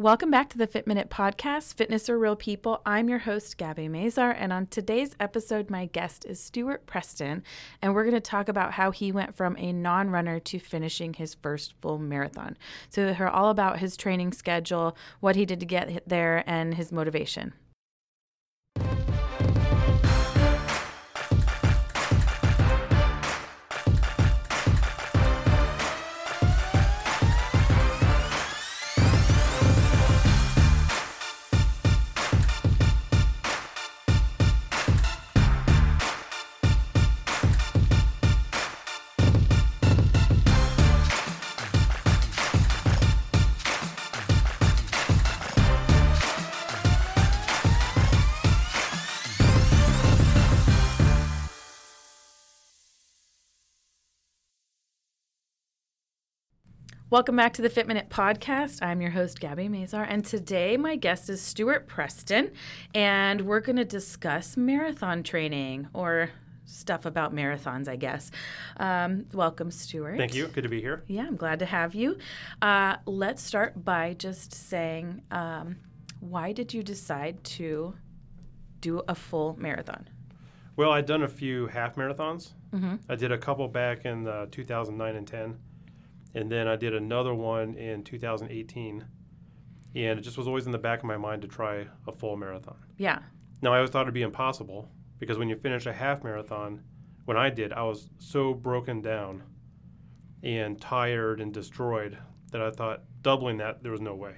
Welcome back to the Fit Minute Podcast, Fitness or Real People. I'm your host, Gabby Mazar, and on today's episode, my guest is Stuart Preston, and we're going to talk about how he went from a non runner to finishing his first full marathon. So, we'll hear all about his training schedule, what he did to get there, and his motivation. Welcome back to the Fit Minute Podcast. I'm your host, Gabby Mazar, and today my guest is Stuart Preston, and we're going to discuss marathon training or stuff about marathons, I guess. Um, welcome, Stuart. Thank you. Good to be here. Yeah, I'm glad to have you. Uh, let's start by just saying um, why did you decide to do a full marathon? Well, I'd done a few half marathons. Mm-hmm. I did a couple back in uh, 2009 and 10 and then I did another one in 2018, and it just was always in the back of my mind to try a full marathon. Yeah. Now I always thought it'd be impossible because when you finish a half marathon, when I did, I was so broken down and tired and destroyed that I thought doubling that there was no way.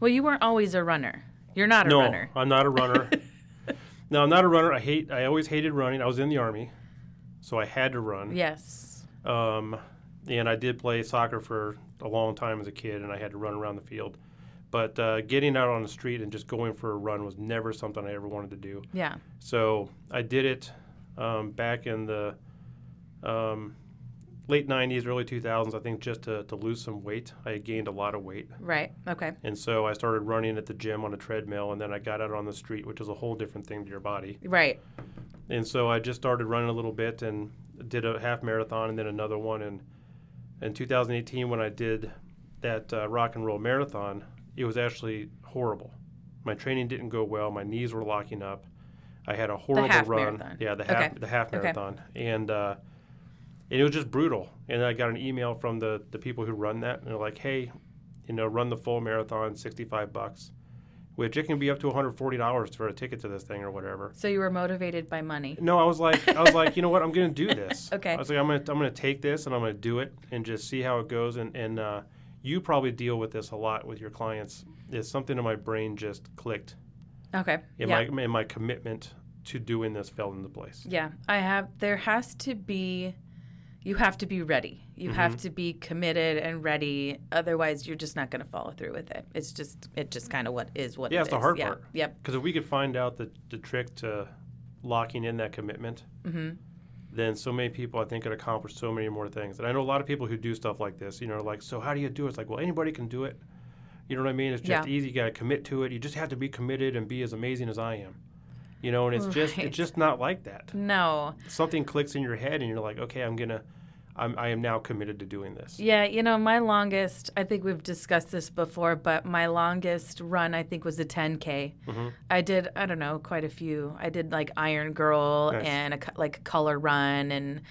Well, you weren't always a runner. You're not a no, runner. I'm not a runner. no, I'm not a runner. I hate. I always hated running. I was in the army, so I had to run. Yes. Um, and I did play soccer for a long time as a kid, and I had to run around the field. But uh, getting out on the street and just going for a run was never something I ever wanted to do. Yeah. So I did it um, back in the um, late 90s, early 2000s, I think, just to, to lose some weight. I had gained a lot of weight. Right. Okay. And so I started running at the gym on a treadmill, and then I got out on the street, which is a whole different thing to your body. Right. And so I just started running a little bit and did a half marathon and then another one. And in 2018 when I did that uh, rock and roll marathon, it was actually horrible. My training didn't go well. My knees were locking up. I had a horrible run. Marathon. Yeah, the half okay. the half marathon, okay. and uh, and it was just brutal. And I got an email from the the people who run that, and they're like, "Hey, you know, run the full marathon, 65 bucks." Which it can be up to $140 for a ticket to this thing or whatever. So you were motivated by money? No, I was like, I was like, you know what, I'm going to do this. okay. I was like, I'm going to, I'm going to take this and I'm going to do it and just see how it goes. And and uh, you probably deal with this a lot with your clients. Is something in my brain just clicked. Okay. And yeah. my and my commitment to doing this fell into place. Yeah, I have. There has to be. You have to be ready. You Mm-hmm. have to be committed and ready. Otherwise, you're just not going to follow through with it. It's just, it just kind of what is what. Yeah, it it's the is. hard yeah. part. Yep. Because if we could find out the the trick to locking in that commitment, Mm-hmm. then so many people I think could accomplish so many more things. And I know a lot of people who do stuff like this. You know, like so how do you do it? It's like well anybody can do it. You know what I mean? It's just Yeah. easy. You got to commit to it. You just have to be committed and be as amazing as I am. You know, and it's just it's just not like that. No. Something clicks in your head, and you're like, okay, I'm gonna, I'm I am now committed to doing this. Yeah, you know, my longest, I think we've discussed this before, but my longest run, I think, was a 10K. Mm-hmm. I did, I don't know, quite a few. I did like Iron Girl Nice. and a, like a color run and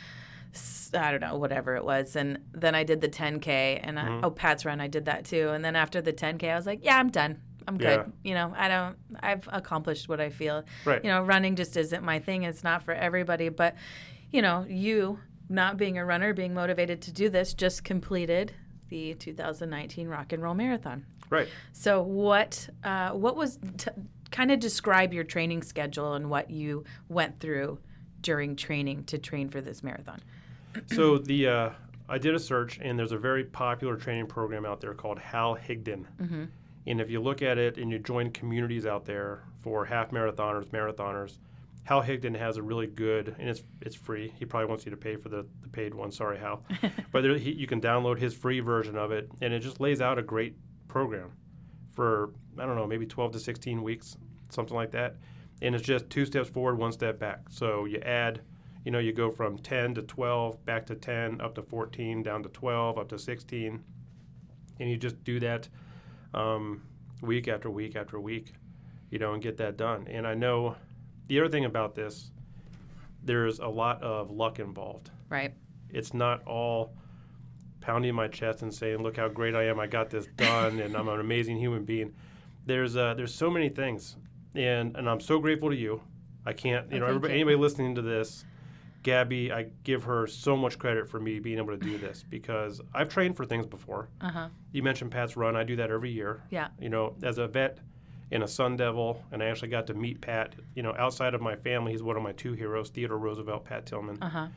I don't know, whatever it was. And then I did the 10K and I, Mm-hmm. oh, Pat's run, I did that too. And then after the 10K, I was like, yeah, I'm done. I'm good. Yeah. You know, I don't, I've accomplished what I feel. Right. You know, running just isn't my thing. It's not for everybody. But, you know, you not being a runner, being motivated to do this, just completed the 2019 Rock and Roll Marathon. Right. So, what uh, what was t- kind of describe your training schedule and what you went through during training to train for this marathon? so the uh, I did a search, and there's a very popular training program out there called Hal Higdon. Mm-hmm. And if you look at it and you join communities out there for half marathoners, marathoners, Hal Higdon has a really good, and it's it's free. He probably wants you to pay for the, the paid one. Sorry, Hal. but there, he, you can download his free version of it, and it just lays out a great program for I don't know maybe 12 to 16 weeks, something like that. And it's just two steps forward, one step back. So you add, you know, you go from 10 to 12, back to 10, up to 14, down to 12, up to 16, and you just do that um, week after week after week, you know, and get that done. And I know the other thing about this, there's a lot of luck involved. Right. It's not all pounding my chest and saying, "Look how great I am! I got this done, and I'm an amazing human being." There's uh, there's so many things, and and I'm so grateful to you. I can't, you Oh, know, thank everybody, you. anybody listening to this, Gabby, I give her so much credit for me being able to do this because I've trained for things before. Uh huh. You mentioned Pat's run. I do that every year. Yeah. You know, as a vet and a Sun Devil, and I actually got to meet Pat. You know, outside of my family, he's one of my two heroes: Theodore Roosevelt, Pat Tillman. Uh huh.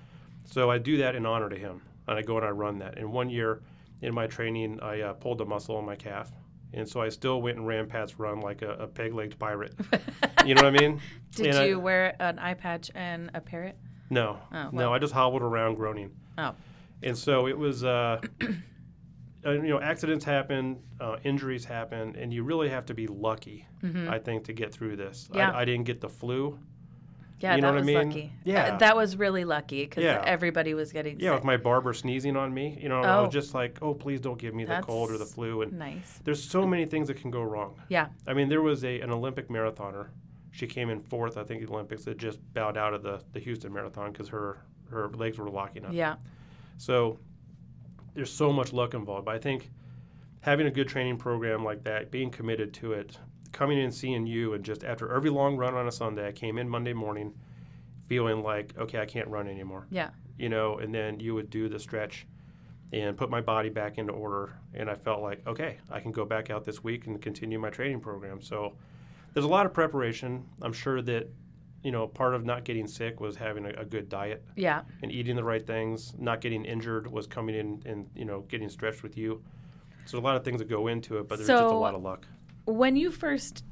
So I do that in honor to him, and I go and I run that. And one year in my training, I uh, pulled a muscle on my calf, and so I still went and ran Pat's run like a, a peg-legged pirate. you know what I mean? Did And I- you wear an eye patch and a parrot? No, Oh, no. I just hobbled around groaning. Oh. And so it was, uh, you know, accidents happen, uh, injuries happen, and you really have to be lucky, I think, to get through this. Mm-hmm. Yeah. I, I didn't get the flu. Yeah, You know that what I was mean? lucky. Yeah. That was really lucky because Yeah. everybody was getting Yeah, sick. with my barber sneezing on me, you know, I Oh. was just like, oh, please don't give me the cold or the flu. And nice. there's so many things that can go wrong. Yeah. I mean, there was a an Olympic marathoner. She came in fourth, I think, at the Olympics. That just bowed out of the, the Houston Marathon because her her legs were locking up. Yeah. So there's so much luck involved. But I think having a good training program like that, being committed to it, coming in and seeing you, and just after every long run on a Sunday, I came in Monday morning feeling like, okay, I can't run anymore. Yeah. You know, and then you would do the stretch and put my body back into order. And I felt like, okay, I can go back out this week and continue my training program. So there's a lot of preparation. I'm sure that, you know, part of not getting sick was having a, a good diet Yeah. and eating the right things. Not getting injured was coming in and you know getting stretched with you. So a lot of things that go into it, but there's just a lot of luck. When you first,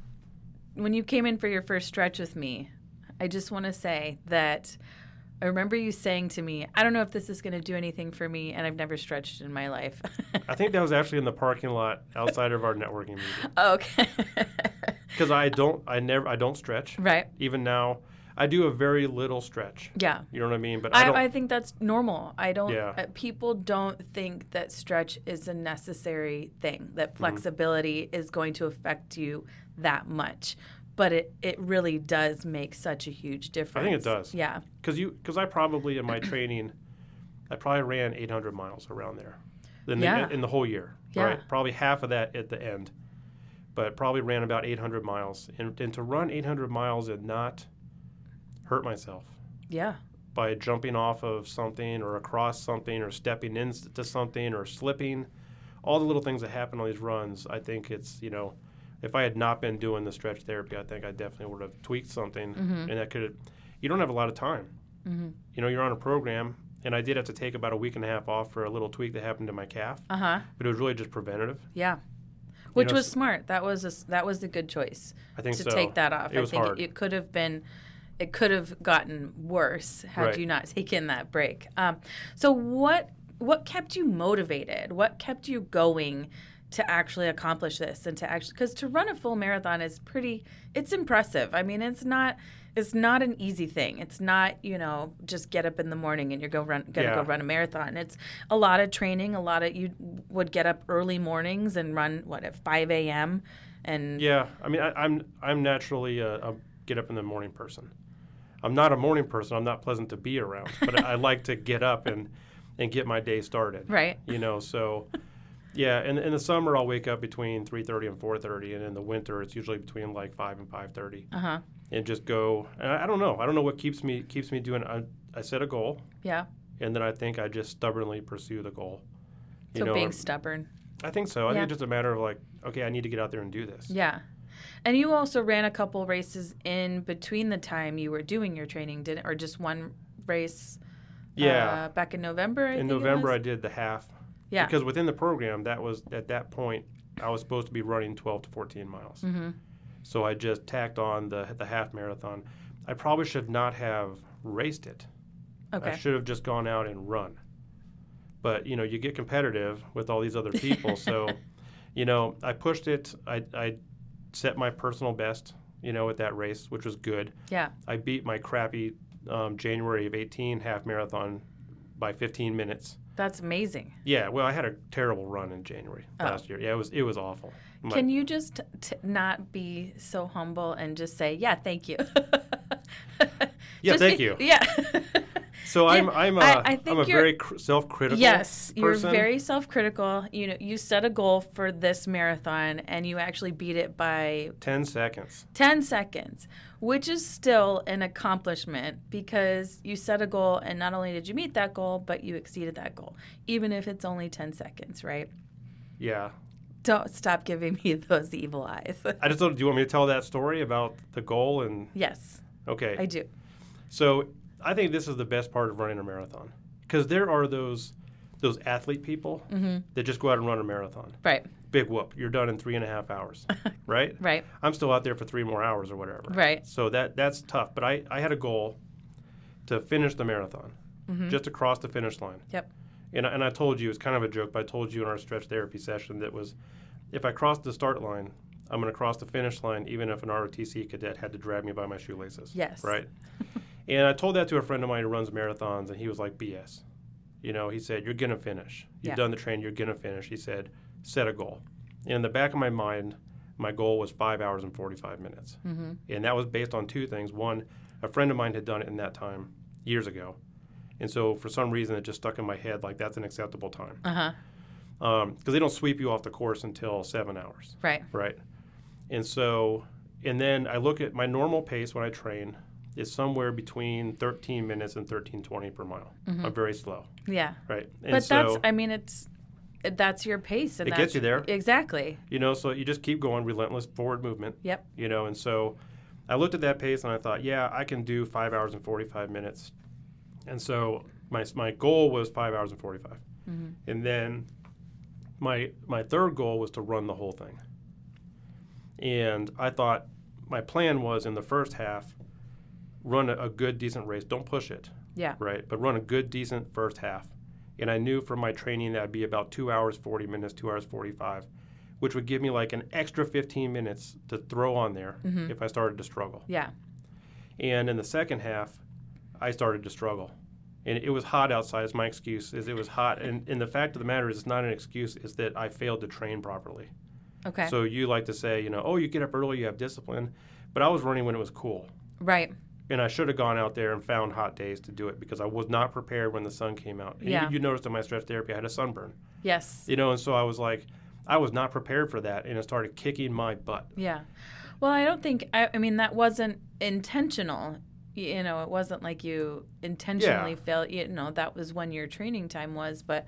when you came in for your first stretch with me, I just want to say that I remember you saying to me, I don't know if this is going to do anything for me, and I've never stretched in my life. I think that was actually in the parking lot outside of our networking meeting okay. because I don't, I never, I don't stretch. right. Even now, I do a very little stretch. Yeah. You know what I mean? But I don't. I, I think that's normal. I don't. Yeah. Uh, people don't think that stretch is a necessary thing. Mm-hmm. That flexibility is going to affect you that much, but it it really does make such a huge difference. I think it does. Yeah. because you because I probably in my training, I probably ran 800 miles around there, in the, Yeah. in the whole year. Yeah. Right, probably half of that at the end, but probably ran about 800 miles. And, and to run 800 miles and not hurt myself Yeah. by jumping off of something or across something or stepping into something or slipping, all the little things that happen on these runs, I think it's you know. If I had not been doing the stretch therapy, I think I definitely would have tweaked something, and that could. You don't have a lot of time Mm-hmm. you know, you're on a program, and I did have to take about a week and a half off for a little tweak that happened to my calf, Uh huh. but it was really just preventative. Yeah. Which know, was smart. That was a that was a good choice I think to so. take that off. It I think. It, it could have been, it could have gotten worse had Right. you not taken that break. Um, so what what kept you motivated? What kept you going to actually accomplish this and to actually because to run a full marathon is pretty. It's impressive. I mean, it's not. It's not an easy thing. It's not, you know, just get up in the morning and you're go run, gonna go run a marathon. It's a lot of training. A lot of you would get up early mornings and run what at 5 a.m. and Yeah, I mean, I, I'm I'm naturally a, a get up in the morning person. I'm not a morning person. I'm not pleasant to be around, but I, I like to get up and and get my day started. right. You know, so yeah. In, in the summer, I'll wake up between 3:30 and 4:30, and in the winter, it's usually between like 5 and 5:30, Uh huh. and just go. And I, I don't know. I don't know what keeps me keeps me doing. I, I set a goal. Yeah. and then I think I just stubbornly pursue the goal. You So know, being I'm- stubborn. I think so. I Yeah. think it's just a matter of like, okay, I need to get out there and do this. Yeah. And you also ran a couple races in between the time you were doing your training, didn't? Or just one race? Yeah. Uh, back in November. I in think it November, I did the half yeah. because within the program, that was at that point, I was supposed to be running 12 to 14 miles. mm-hmm. So I just tacked on the the half marathon. I probably should not have raced it. I should have just gone out and run. But you know, you get competitive with all these other people, so you know, I pushed it. I, I set my personal best, you know, at that race, which was good. Yeah. I beat my crappy um, January of 18 half marathon by 15 minutes. That's amazing. Yeah, well, I had a terrible run in January Oh. last year. Yeah, it was it was awful. Can you just t- not be so humble and just say, "Yeah, thank you." Yeah, Just thank be- you. Yeah. so I'm I'm a, I- am think a you're- very cr- self-critical. yes, you're very self-critical. You know, you set a goal for this marathon and you actually beat it by ten seconds. 10 seconds, which is still an accomplishment because you set a goal and not only did you meet that goal, but you exceeded that goal, even if it's only 10 seconds, right? Yeah. Don't stop giving me those evil eyes. I just don't. Do you want me to tell that story about the goal and yes, okay? I do. So I think this is the best part of running a marathon because there are those those athlete people Mm-hmm. that just go out and run a marathon. Right, Big whoop, you're done in three and a half hours, right? right, I'm still out there for three more hours or whatever. right. So that that's tough. But I, I had a goal to finish the marathon, just across the finish line. Mm-hmm. Yep. And, I- and I told you, it's kind of a joke, but I told you in our stretch therapy session that was if I cross the start line, I'm going to cross the finish line even if an ROTC cadet had to drag me by my shoelaces. Yes. Right? and I told that to a friend of mine who runs marathons, and he was like, BS. You know, he said, You're going to finish. You've Yeah. done the train, you're going to finish. He said, Set a goal. And in the back of my mind, my goal was five hours and 45 minutes. Mm-hmm. And that was based on two things. One, a friend of mine had done it in that time years ago. And so for some reason, it just stuck in my head like that's an acceptable time. Uh huh. Because they don't sweep you off the course until seven hours, Right. right? And so, and then I look at my normal pace when I train is somewhere between 13 minutes and 13:20 per mile. I'm very slow, Yeah. right? And Mm-hmm. But so, that's, I mean, it's, that's your pace. And It gets you there. Exactly. you know, so you just keep going, relentless forward movement. Yep. you know and so i looked at that pace and i thought yeah i can do five hours and 45 minutes and so my, my goal was five hours and 45 and then my my third goal was to run the whole thing and i thought my plan was in the first half run a, a good decent race. Don't push it. Yeah. right? But run a good decent first half. And i knew from my training that'd be about two hours 40 minutes two hours 45 which would give me like an extra 15 minutes to throw on there mm-hmm. if i started to struggle. Yeah. and in the second half i started to struggle. And it was hot outside is my excuse is it was hot. And, and the fact of the matter is it's not an excuse is that i failed to train properly. Okay. so you like to say you know oh you get up early you have discipline. But i was running when it was cool. Right. And I should have gone out there and found hot days to do it because I was not prepared when the sun came out. And Yeah. You, you noticed in my stretch therapy I had a sunburn, Yes. you know, and so I was like, I was not prepared for that, and it started kicking my butt. Yeah. Well, I don't think, I, I mean, that wasn't intentional. You know, it wasn't like you intentionally Yeah. failed. You know, that was when your training time was. But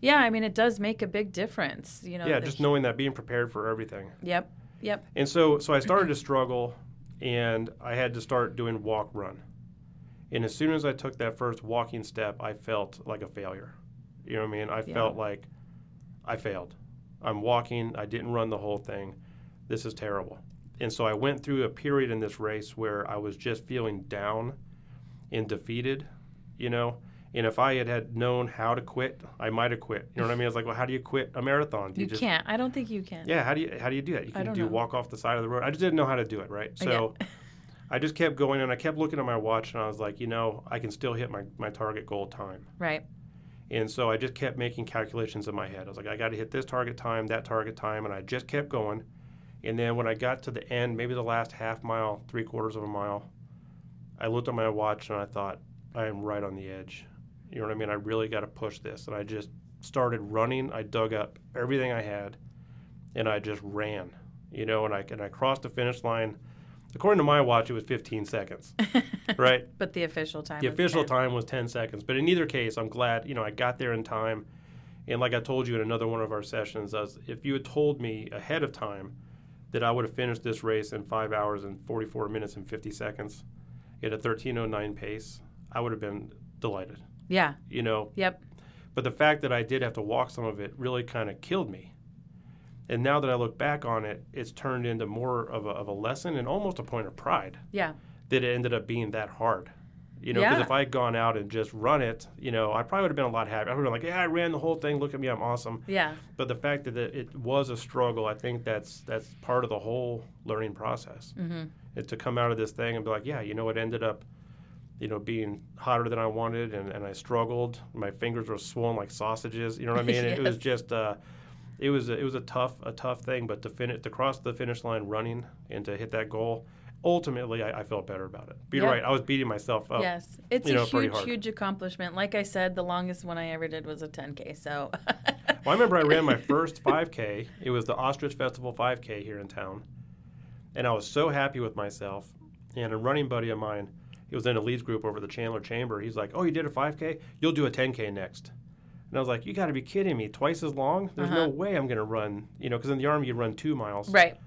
yeah, I mean, it does make a big difference. You know, yeah, just knowing that, being prepared for everything. Yep. Yep. And so, so I started to struggle, and I had to start doing walk run. And as soon as I took that first walking step, I felt like a failure. You know what I mean? I Yeah. felt like I failed. I'm walking. I didn't run the whole thing. This is terrible. And so I went through a period in this race where I was just feeling down and defeated, you know. And if I had had known how to quit, I might have quit. You know what I mean? I was like, well, how do you quit a marathon? Do You, just can't. I don't think you can. yeah, how do you how do you do that? You can know. walk off the side of the road. I just didn't know how to do it, right? So I just kept going and I kept looking at my watch and I was like, you know, I can still hit my, my target goal time. Right. And so I just kept making calculations in my head. I was like, I got to hit this target time, that target time, and I just kept going. And then when I got to the end, maybe the last half mile, three quarters of a mile, I looked at my watch and I thought, I am right on the edge. You know what I mean? I really got to push this. And I just started running. I dug up everything I had and I just ran, you know, and I, and I crossed the finish line. According to my watch, it was 15 seconds, right? But the official time. The was official 10. time was 10 seconds. But in either case, I'm glad, you know, I got there in time. And like I told you in another one of our sessions, was, if you had told me ahead of time that I would have finished this race in 5 hours and 44 minutes and 50 seconds at a 1309 pace, I would have been delighted, Yeah. you know. Yep. But the fact that I did have to walk some of it really kind of killed me. And now that I look back on it, it's turned into more of a, of a lesson and almost a point of pride Yeah. that it ended up being that hard. You know, because Yeah. if I had gone out and just run it, you know, I probably would have been a lot happier. I would have been like, yeah, I ran the whole thing. Look at me, I'm awesome. Yeah. But the fact that it was a struggle, I think that's that's part of the whole learning process. Mm-hmm. It, to come out of this thing and be like, yeah, you know, it ended up, you know, being hotter than I wanted, and, and I struggled. My fingers were swollen like sausages. You know what I mean? It was just, uh, it was a, it was a tough a tough thing, but to finish to cross the finish line running and to hit that goal, ultimately I, I felt better about it. But you're right, I was beating myself up. yes, it's you a know, pretty huge, huge accomplishment. Like I said, the longest one I ever did was a 10K. So, Well, I remember I ran my first 5K. It was the Ostrich Festival 5K here in town, and I was so happy with myself. And a running buddy of mine, he was in a leads group over the Chandler Chamber. He's like, "Oh, you did a 5K? You'll do a 10K next." And I was like, "You got to be kidding me! Twice as long? There's no Uh-huh. way I'm going to run. You know, because in the army you run two miles, right.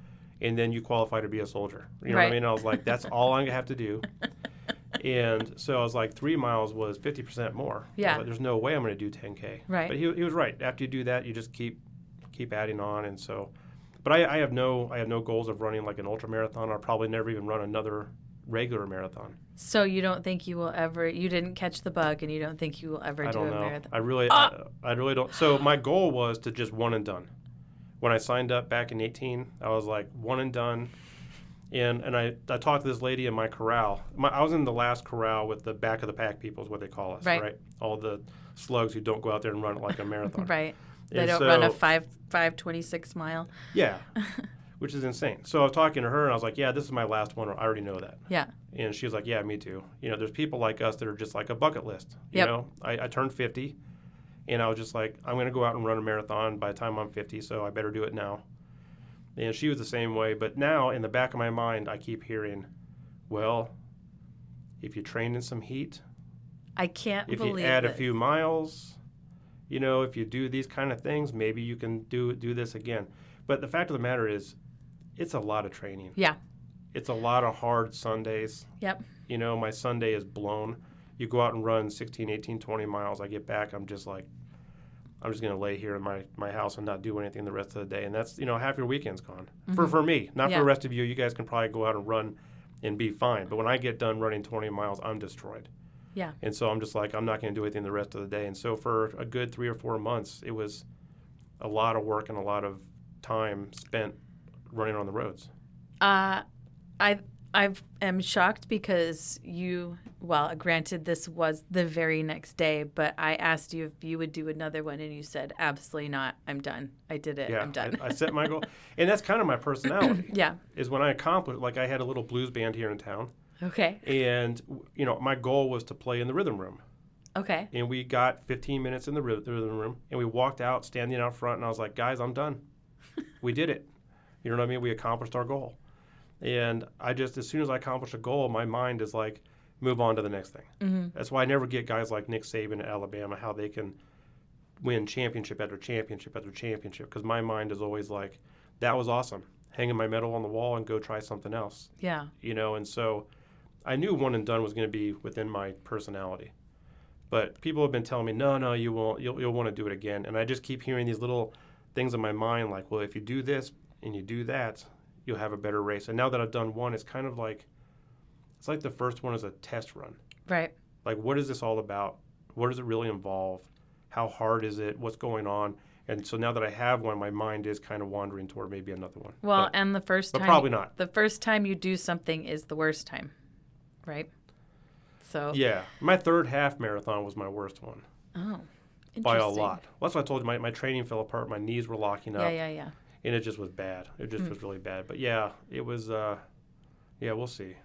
and then you qualify to be a soldier. You know what I mean? I was like, that's all I'm gonna have to do. and so I was like, three miles was 50% more. Yeah. like, There's no way I'm gonna do 10k. Right. But he, he was right. After you do that, you just keep keep adding on, and so. But I, I have no I have no goals of running like an ultra marathon. I'll probably never even run another regular marathon. So you don't think you will ever? You didn't catch the bug, and you don't think you will ever I do a know. marathon? I really Ah! I, I really don't. So my goal was to just one and done. When I signed up back in 18, I was like one and done. And and I, I talked to this lady in my corral. My, I was in the last corral with the back of the pack people is what they call us, Right. All the slugs who don't go out there and run it like a marathon. Right. They And don't run a so- five five twenty six mile. Yeah, which is insane. So I was talking to her and I was like, yeah, this is my last one. I already know that. Yeah. And she was like, yeah, me too. You know, there's people like us that are just like a bucket list. You Yep. know, I, I turned 50 and I was just like, I'm going to go out and run a marathon by the time I'm 50, so I better do it now. And she was the same way. But now in the back of my mind, I keep hearing, well, if you train in some heat, I can't if believe you add a few miles, you know, if you do these kind of things, maybe you can do do this again. But the fact of the matter is, it's a lot of training. Yeah. It's a lot of hard Sundays. Yep. You know, my Sunday is blown. You go out and run 16, 18, 20 miles. I get back, I'm just like, I'm just going to lay here in my, my house and not do anything the rest of the day. And that's, you know, half your weekend's gone. For, for me, not Mm-hmm. Yeah. for the rest of you. You guys can probably go out and run and be fine. But when I get done running 20 miles, I'm destroyed. Yeah. And so I'm just like, I'm not going to do anything the rest of the day. And so for a good three or four months, it was a lot of work and a lot of time spent running on the roads. Uh, I I am shocked because you. Well, granted, this was the very next day, but I asked you if you would do another one, and you said absolutely not. I'm done. I did it. Yeah, I'm done. I, I set my goal. And that's kind of my personality. yeah. is when I accomplished, like I had a little blues band here in town, Okay. and you know my goal was to play in the rhythm room, Okay. and we got 15 minutes in the rhythm rhythm room, and we walked out, standing out front, and I was like, guys, I'm done. we did it. You know what I mean? We accomplished our goal, and I just as soon as I accomplish a goal, my mind is like, move on to the next thing. Mm-hmm. That's why I never get guys like Nick Saban at Alabama how they can win championship after championship after championship because my mind is always like, that was awesome. Hanging my medal on the wall and go try something else Yeah. you know, and so I knew one and done was going to be within my personality. But people have been telling me, no, no, you won't. You'll, you'll want to do it again. And I just keep hearing these little things in my mind, like, well, if you do this and you do that, you'll have a better race. And now that I've done one, it's kind of like, it's like the first one is a test run. Right. Like, what is this all about? What does it really involve? How hard is it? What's going on? And so now that I have one, my mind is kind of wandering toward maybe another one. Well, but, and the first but time probably not. the first time you do something is the worst time, right? So Yeah, my third half marathon was my worst one. oh, by a lot. Well, that's what I told you. My, my training fell apart. My knees were locking up, Yeah, yeah, yeah. And it just was bad. It just Hmm. was really bad. But yeah, it was. Uh, yeah, we'll see.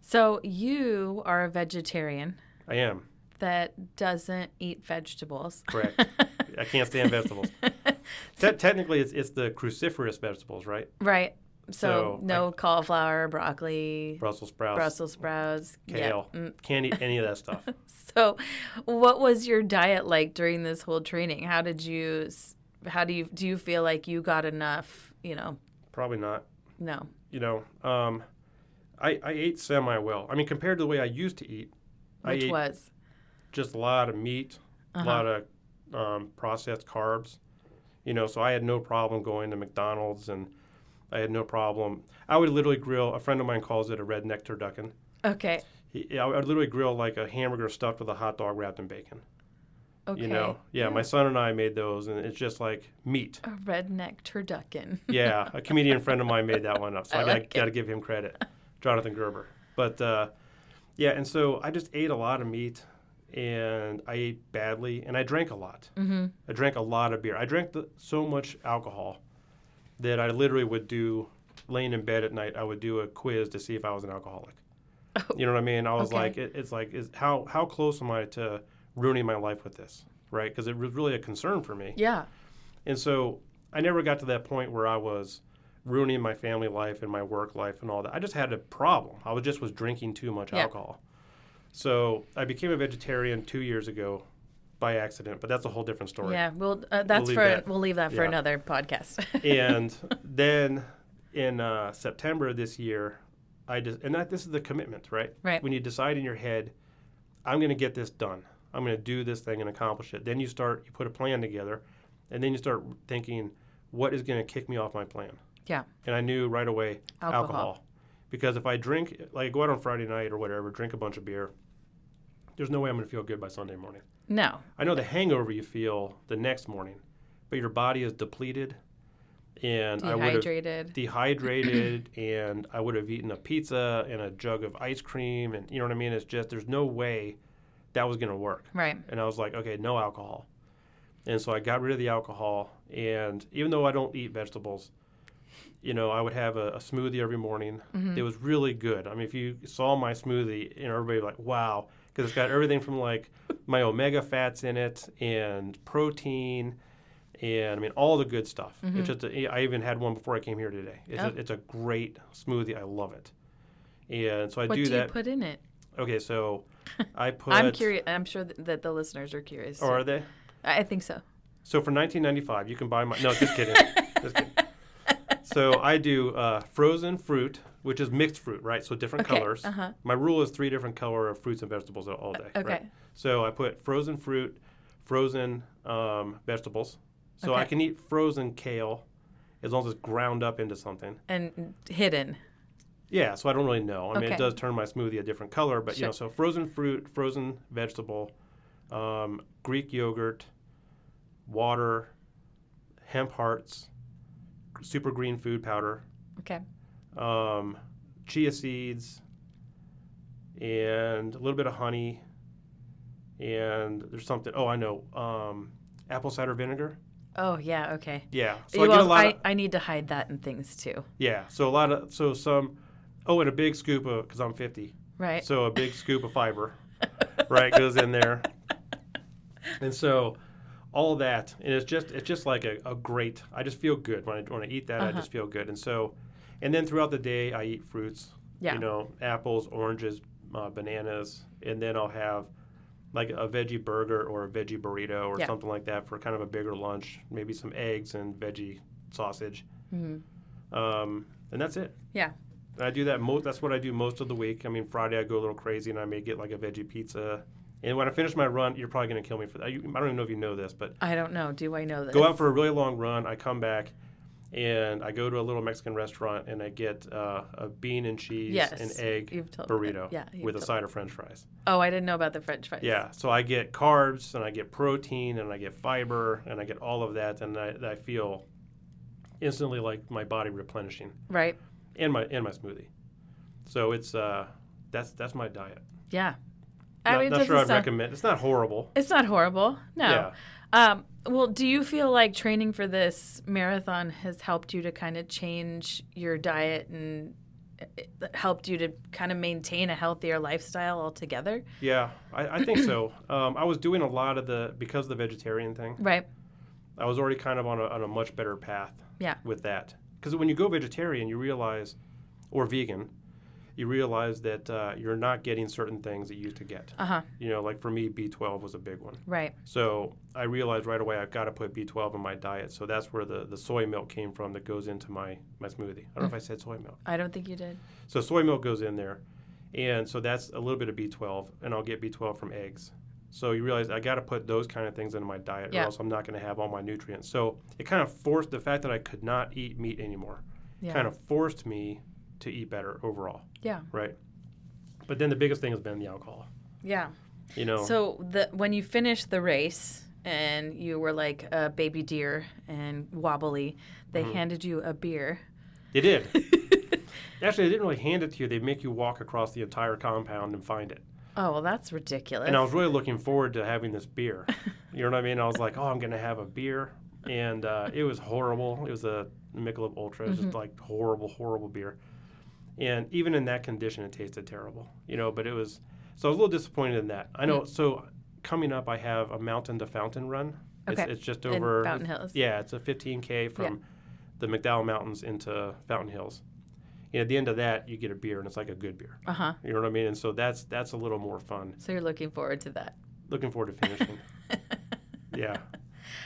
So you are a vegetarian I am that doesn't eat vegetables. correct. I can't stand vegetables. Te- technically, it's it's the cruciferous vegetables, right? right. So, So, no cauliflower, broccoli, Brussels sprouts, Brussels sprouts. kale. Yeah. Mm. Can't eat any of that stuff. So, what was your diet like during this whole training? How did you? s- How do you do? You feel like you got enough? You know, Probably not. no. You know, um, I I ate semi well. I mean, compared to the way I used to eat, I Which ate was just a lot of meat, Uh-huh. a lot of um, processed carbs. You know, so I had no problem going to McDonald's, and I had no problem. I would literally grill. A friend of mine calls it a redneck turducken. okay. He, I would literally grill like a hamburger stuffed with a hot dog wrapped in bacon. Okay. You know, yeah, my son and I made those, and it's just like meat. a redneck turducken. Yeah, a comedian friend of mine made that one up, so I I, got, like got to give him credit, Jonathan Gerber. But uh, yeah, and so I just ate a lot of meat, and I ate badly, and I drank a lot. Mm-hmm. I drank a lot of beer. I drank the, so much alcohol that I literally would do, laying in bed at night, I would do a quiz to see if I was an alcoholic. You know what I mean? I was Okay. like, it, it's like, is how how close am I to ruining my life with this? Right? Because it was really a concern for me. Yeah. And so I never got to that point where I was ruining my family life and my work life and all that. I just had a problem. I was just was drinking too much Yeah. alcohol. So I became a vegetarian two years ago by accident, but that's a whole different story. Yeah. Well, uh, that's leave for that. we'll leave that for Yeah. another podcast. and then in uh, September of this year, I just and that this is the commitment, right? Right. When you decide in your head, I'm going to get this done. I'm going to do this thing and accomplish it. Then you start, you put a plan together, and then you start thinking, what is going to kick me off my plan? Yeah. And I knew right away Alcohol. alcohol. Because if I drink, like go out on Friday night or whatever, drink a bunch of beer, there's no way I'm going to feel good by Sunday morning. no. I know the hangover you feel the next morning, but your body is depleted, and I Dehydrated. dehydrated, and I would have eaten a pizza and a jug of ice cream, and you know what I mean. It's just there's no way that was going to work, Right. and I was like, okay, no alcohol, and so I got rid of the alcohol, and even though I don't eat vegetables. You know, I would have a, a smoothie every morning. Mm-hmm. It was really good. I mean, if you saw my smoothie, you know, everybody like, "Wow," because it's got everything from like my omega fats in it and protein and I mean all the good stuff. It's just a, I even had one before I came here today. It's, Mm-hmm. Oh. a, it's a great smoothie. I love it. And so I What do do, that. you put in it? Okay, so I put. I'm curious. I'm sure th- that the listeners are curious. Or are they? I I think so. So for 1995, you can buy my. No, just kidding. just kidding. So I do uh, frozen fruit, which is mixed fruit, right? So different Okay, colors. uh-huh. My rule is three different color of fruits and vegetables all day. Okay. Right? So I put frozen fruit, frozen um, vegetables. So I can eat frozen kale as long as it's ground up into something. And hidden. Yeah, so I don't really know. I mean, Okay. it does turn my smoothie a different color, but you know, so frozen fruit, frozen vegetable, um, Greek yogurt, water, hemp hearts, super green food powder, Okay. um, chia seeds, and a little bit of honey, and there's something. Oh, I know, um, apple cider vinegar. Oh yeah. Okay. Yeah, so You- I get a well, lot. I, of, I need to hide that in things too. yeah, so a lot of so some. Oh, and a big scoop of because I'm 50. Right. So a big scoop of fiber, right, goes in there. And so all that, and it's just it's just like a, a great. I just feel good when I when I eat that. I Uh-huh. just feel good. And so, and then throughout the day, I eat fruits. Yeah. You know, apples, oranges, uh, bananas, and then I'll have like a veggie burger or a veggie burrito or Yeah. something like that for kind of a bigger lunch. Maybe some eggs and veggie sausage. Mhm. Um, and that's it. Yeah. And I do that. Most, that's what I do most of the week. I mean, Friday I go a little crazy and I may get like a veggie pizza. And when I finish my run, you're probably going to kill me for that. I don't even know if you know this, but I don't know. Do I know this? go out for a really long run. I come back and I go to a little Mexican restaurant and I get uh, a bean and cheese Yes, and egg you've told me that. burrito Yeah, with a side of French fries. Oh, I didn't know about the French fries. Yeah, so I get carbs and I get protein and I get fiber and I get all of that and I, I feel instantly like my body replenishing Right. And my and my smoothie. So it's uh that's that's my diet. Yeah. Not, I mean, not sure I'd sound- recommend. It's not horrible. It's not horrible. No. Yeah. Um, well, do you feel like training for this marathon has helped you to kind of change your diet and it helped you to kind of maintain a healthier lifestyle altogether? Yeah, I, I think so. Um, I was doing a lot of the because of the vegetarian thing. Right. I was already kind of on a, on a much better path. Yeah. With that, because when you go vegetarian, you realize, or vegan, you realize that uh, you're not getting certain things that you used to get. Uh huh. You know, like for me, B12 was a big one. Right. So I realized right away I've got to put B12 in my diet. So that's where the, the soy milk came from that goes into my, my smoothie. I don't know if I said soy milk. I don't think you did. So soy milk goes in there. And so that's a little bit of B12, and I'll get B12 from eggs. So you realize I got to put those kind of things into my diet, Yeah. or else I'm not going to have all my nutrients. So it kind of forced the fact that I could not eat meat anymore, Yeah. kind of forced me to eat better overall, Yeah. right? But then the biggest thing has been the alcohol. Yeah. You know, So the when you finished the race and you were like a baby deer and wobbly, they Mm-hmm. handed you a beer. they did. Actually, they didn't really hand it to you. They make you walk across the entire compound and find it. Oh, well, that's ridiculous. And I was really looking forward to having this beer. you know what I mean? I was like, oh, I'm going to have a beer. And uh, it was horrible. It was a Michelob Ultra. It was just like horrible, horrible beer. And even in that condition, it tasted terrible. You know, but it was, so I was a little disappointed in that. I know, so coming up, I have a mountain to fountain run. It's, Okay. it's just In over. Fountain Hills. Yeah, it's a 15K from the McDowell Mountains into Fountain Hills. And at the end of that, you get a beer, and it's like a good beer. Uh huh. You know what I mean? And so that's that's a little more fun. So you're looking forward to that. Looking forward to finishing. yeah.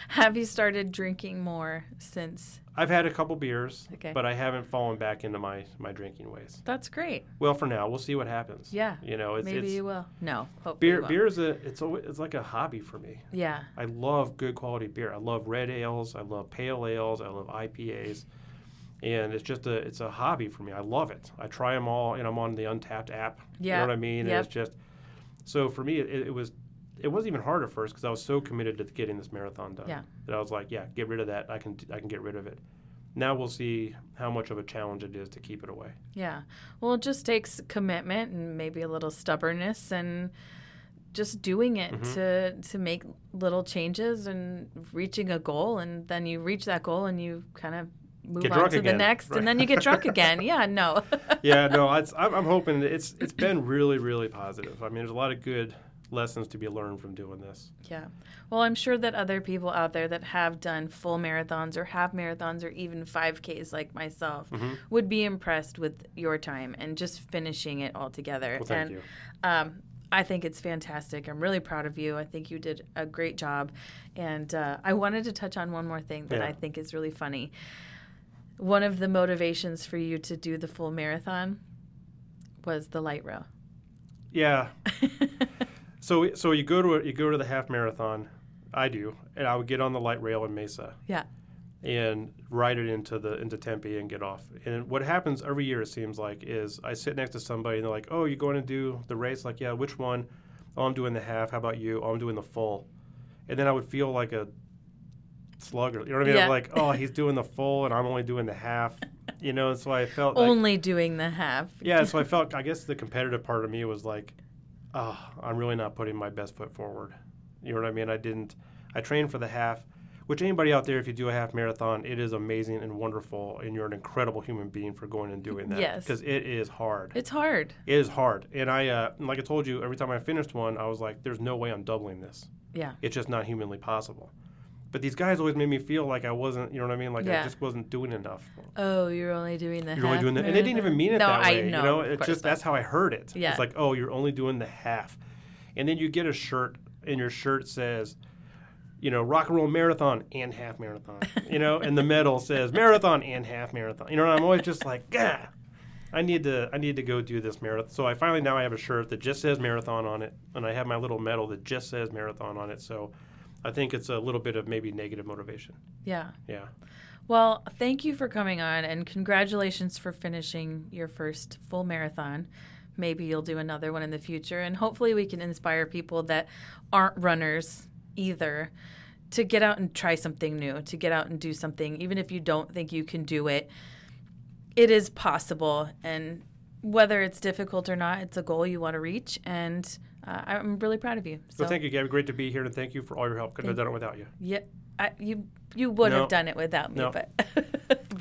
Have you started drinking more since? I've had a couple beers, Okay. but I haven't fallen back into my, my drinking ways. That's great. Well, for now, we'll see what happens. Yeah. You know, it's, Maybe it's you will. No. Hopefully beer. Beer is a it's always, it's like a hobby for me. Yeah. I love good quality beer. I love red ales. I love pale ales. I love IPAs, and it's just a it's a hobby for me. I love it. I try them all, and I'm on the Untappd app. Yeah. You know what I mean? And it's just so for me, it, it was it wasn't even hard at first because I was so committed to getting this marathon done. Yeah. That I was like, yeah, get rid of that. I can I can get rid of it. Now we'll see how much of a challenge it is to keep it away. Yeah. Well, it just takes commitment and maybe a little stubbornness and just doing it Mhm. to to make little changes and reaching a goal and then you reach that goal and you kind of move Get on drunk to the next Right. and then you get drunk again. Yeah, no. yeah, no, I'm, I'm hoping it's it's been really really positive. I mean, there's a lot of good lessons to be learned from doing this. Yeah. Well, I'm sure that other people out there that have done full marathons or half marathons or even 5Ks like myself Mhm. would be impressed with your time and just finishing it all together. Well, thank and you. Um, I think it's fantastic. I'm really proud of you. I think you did a great job. And uh, I wanted to touch on one more thing that Yeah. I think is really funny. One of the motivations for you to do the full marathon was the light rail. Yeah. So so you go to a, you go to the half marathon. I do, and I would get on the light rail in Mesa. Yeah. And ride it into the into Tempe and get off. And what happens every year, it seems like, is I sit next to somebody and they're like, "Oh, you're going to do the race?" Like, "Yeah, which one?" "Oh, I'm doing the half. How about you?" "Oh, I'm doing the full." And then I would feel like a slugger. You know what I mean? Yeah. I'm like, "Oh, he's doing the full, and I'm only doing the half." You know, and so I felt like, Only doing the half. yeah, so I felt I guess the competitive part of me was like, oh, I'm really not putting my best foot forward. You know what I mean? I didn't. I trained for the half, which anybody out there, if you do a half marathon, it is amazing and wonderful, and you're an incredible human being for going and doing that. Yes. because it is hard. It's hard. It is hard, and I, uh, like I told you, every time I finished one, I was like, "There's no way I'm doubling this. Yeah. It's just not humanly possible." But these guys always made me feel like I wasn't. You know what I mean? Like Yeah. I just wasn't doing enough. Oh, you're only doing the You're half. only doing that, and they didn't even mean it no, that way. I know. You know, it's just not. that's how I heard it. Yeah. It's like, oh, you're only doing the half, and then you get a shirt, and your shirt says, you know, rock and roll marathon and half marathon. You know, and the medal says marathon and half marathon. You know, and I'm always just like, yeah. I need to I need to go do this marathon. So I finally now I have a shirt that just says marathon on it, and I have my little medal that just says marathon on it. So I think it's a little bit of maybe negative motivation. Yeah. Yeah. Well, thank you for coming on and congratulations for finishing your first full marathon. Maybe you'll do another one in the future and hopefully we can inspire people that aren't runners either to get out and try something new, to get out and do something even if you don't think you can do it. It is possible and whether it's difficult or not, it's a goal you want to reach and uh, I'm really proud of you. So, thank you, Gabby. Great to be here, and thank you for all your help. Couldn't have done it without you. Yeah, I, you you would No. have done it without me, No. but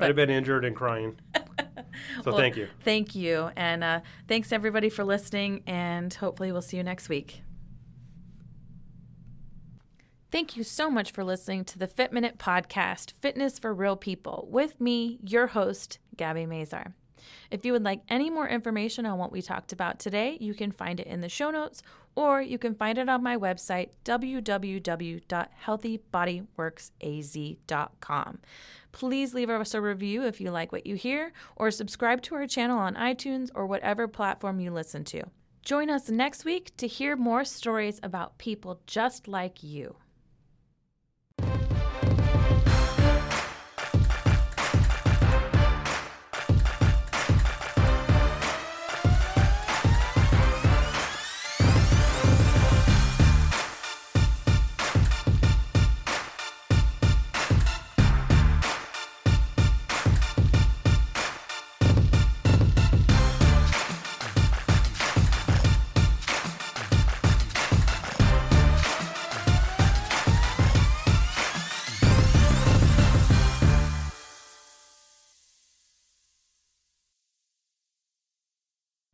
I'd have been injured and crying. So Well, thank you. Thank you. And uh, thanks everybody for listening. And hopefully, we'll see you next week. Thank you so much for listening to the Fit Minute Podcast, Fitness for Real People, with me, your host, Gabby Mazar. If you would like any more information on what we talked about today, you can find it in the show notes or you can find it on my website, www.healthybodyworksaz.com. Please leave us a review if you like what you hear, or subscribe to our channel on iTunes or whatever platform you listen to. Join us next week to hear more stories about people just like you.